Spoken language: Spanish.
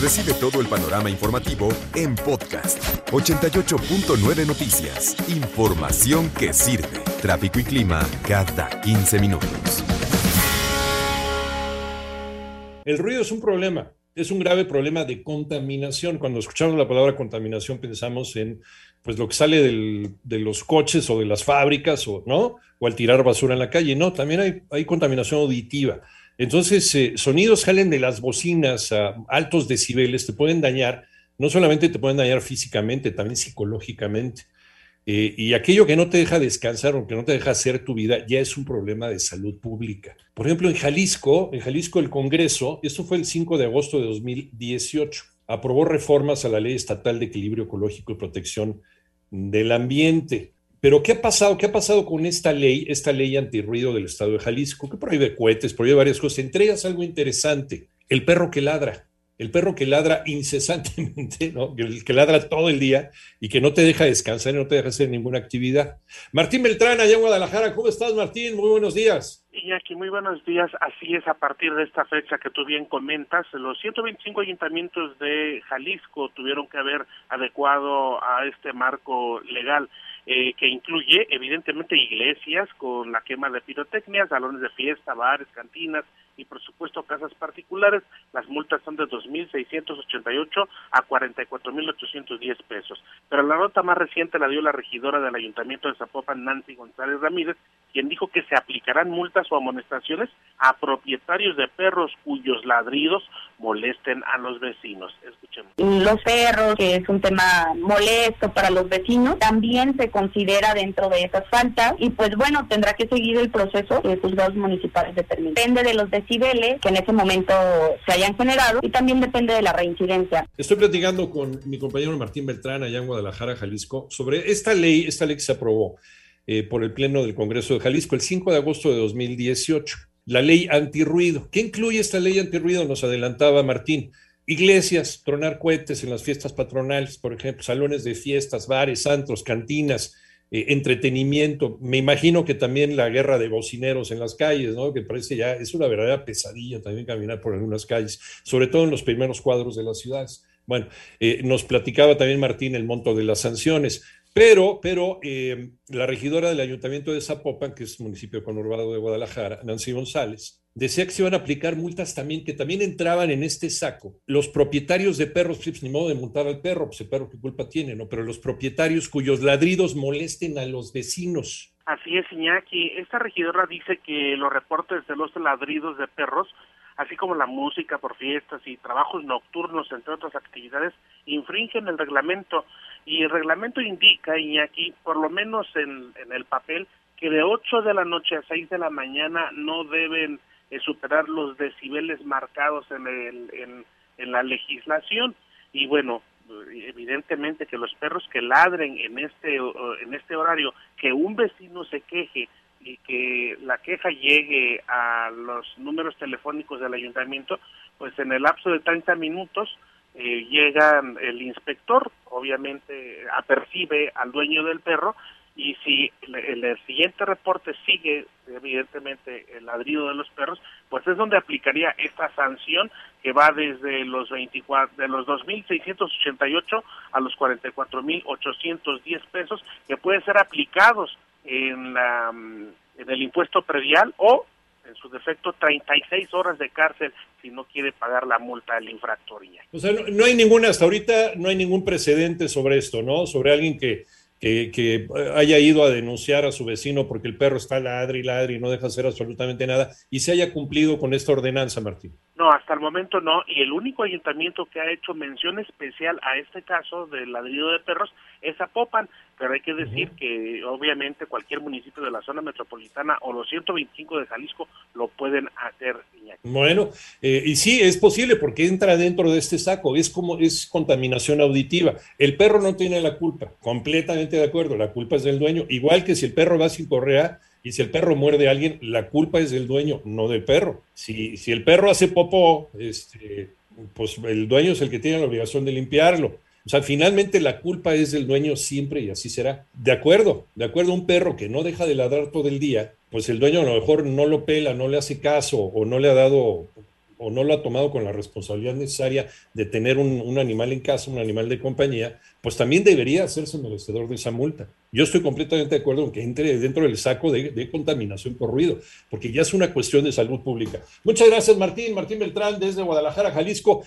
Recibe todo el panorama informativo en podcast 88.9 Noticias. Información que sirve. Tráfico y clima cada 15 minutos. El ruido es un problema, es un grave problema de contaminación. Cuando escuchamos la palabra contaminación pensamos en pues lo que sale de los coches o de las fábricas o no o al tirar basura en la calle. No, también hay, hay contaminación auditiva. Entonces, eh, sonidos salen de las bocinas a altos decibeles, te pueden dañar, no solamente te pueden dañar físicamente, también psicológicamente. Eh, y aquello que no te deja descansar o que no te deja hacer tu vida ya es un problema de salud pública. Por ejemplo, en Jalisco, en Jalisco el Congreso, esto fue el 5 de agosto de 2018, aprobó reformas a la Ley Estatal de Equilibrio Ecológico y Protección del Ambiente. Pero ¿qué ha pasado? ¿Qué ha pasado con esta ley, esta ley antirruido del Estado de Jalisco, que prohíbe cohetes, prohíbe varias cosas? Entre ellas algo interesante, el perro que ladra, el perro que ladra incesantemente, ¿no? que ladra todo el día y que no te deja descansar y no te deja hacer ninguna actividad. Martín Beltrán, allá en Guadalajara, ¿cómo estás Martín? Muy buenos días. Iñaki, muy buenos días. Así es, a partir de esta fecha que tú bien comentas, los 125 ayuntamientos de Jalisco tuvieron que haber adecuado a este marco legal eh, que incluye evidentemente iglesias con la quema de pirotecnia, salones de fiesta, bares, cantinas y por supuesto casas particulares. Las multas son de 2.688 a 44.810 pesos. Pero la nota más reciente la dio la regidora del Ayuntamiento de Zapopan, Nancy González Ramírez, quien dijo que se aplicarán multas o amonestaciones a propietarios de perros cuyos ladridos molesten a los vecinos. Escuchemos. Los perros, que es un tema molesto para los vecinos, también se considera dentro de esas faltas y pues bueno, tendrá que seguir el proceso que juzgados municipales determinan. Depende de los decibeles que en ese momento se hayan generado y también depende de la reincidencia. Estoy platicando con mi compañero Martín Beltrán allá en Guadalajara, Jalisco, sobre esta ley, esta ley que se aprobó eh, por el Pleno del Congreso de Jalisco el 5 de agosto de 2018. La ley antirruido. ¿Qué incluye esta ley antirruido? Nos adelantaba Martín. Iglesias, tronar cohetes en las fiestas patronales, por ejemplo, salones de fiestas, bares, antros, cantinas, eh, entretenimiento. Me imagino que también la guerra de bocineros en las calles, ¿no? Que parece ya, es una verdadera pesadilla también caminar por algunas calles, sobre todo en los primeros cuadros de las ciudades. Bueno, eh, nos platicaba también Martín el monto de las sanciones. Pero, pero eh, la regidora del Ayuntamiento de Zapopan, que es municipio conurbado de Guadalajara, Nancy González, decía que se iban a aplicar multas también, que también entraban en este saco. Los propietarios de perros, pues, ni modo de montar al perro, pues el perro qué culpa tiene, ¿no? Pero los propietarios cuyos ladridos molesten a los vecinos. Así es, Iñaki. Esta regidora dice que los reportes de los ladridos de perros así como la música por fiestas y trabajos nocturnos, entre otras actividades, infringen el reglamento. Y el reglamento indica, Iñaki, por lo menos en, en el papel, que de 8 de la noche a 6 de la mañana no deben eh, superar los decibeles marcados en, el, en, en la legislación. Y bueno, evidentemente que los perros que ladren en este en este horario que un vecino se queje y que la queja llegue a los números telefónicos del ayuntamiento, pues en el lapso de 30 minutos eh, llega el inspector, obviamente apercibe al dueño del perro y si el, el, siguiente reporte sigue evidentemente el ladrido de los perros, pues es donde aplicaría esta sanción que va desde los 24 de los 2688 a los 44810 pesos que pueden ser aplicados en, la, en el impuesto predial o, en su defecto, 36 horas de cárcel si no quiere pagar la multa del infractor. O sea, no, no hay ninguna, hasta ahorita no hay ningún precedente sobre esto, ¿no? Sobre alguien que, que, haya ido a denunciar a su vecino porque el perro está ladri y ladri y no deja hacer absolutamente nada y se haya cumplido con esta ordenanza, Martín. No, hasta el momento no. Y el único ayuntamiento que ha hecho mención especial a este caso del ladrido de perros es Zapopan, pero hay que decir uh -huh. que obviamente cualquier municipio de la zona metropolitana o los 125 de Jalisco lo pueden hacer. Bueno, eh, y sí, es posible porque entra dentro de este saco, es como es contaminación auditiva. El perro no tiene la culpa, completamente de acuerdo, la culpa es del dueño, igual que si el perro va sin correa, y si el perro muerde a alguien, la culpa es del dueño, no del perro. Si, si el perro hace popó, este, pues el dueño es el que tiene la obligación de limpiarlo. O sea, finalmente la culpa es del dueño siempre y así será. De acuerdo, de acuerdo, un perro que no deja de ladrar todo el día, pues el dueño a lo mejor no lo pela, no le hace caso o no le ha dado o no lo ha tomado con la responsabilidad necesaria de tener un, animal en casa, un animal de compañía, pues también debería hacerse merecedor de esa multa. Yo estoy completamente de acuerdo en que entre dentro del saco de, de contaminación por ruido, porque ya es una cuestión de salud pública. Muchas gracias, Martín. Martín Beltrán, desde Guadalajara, Jalisco.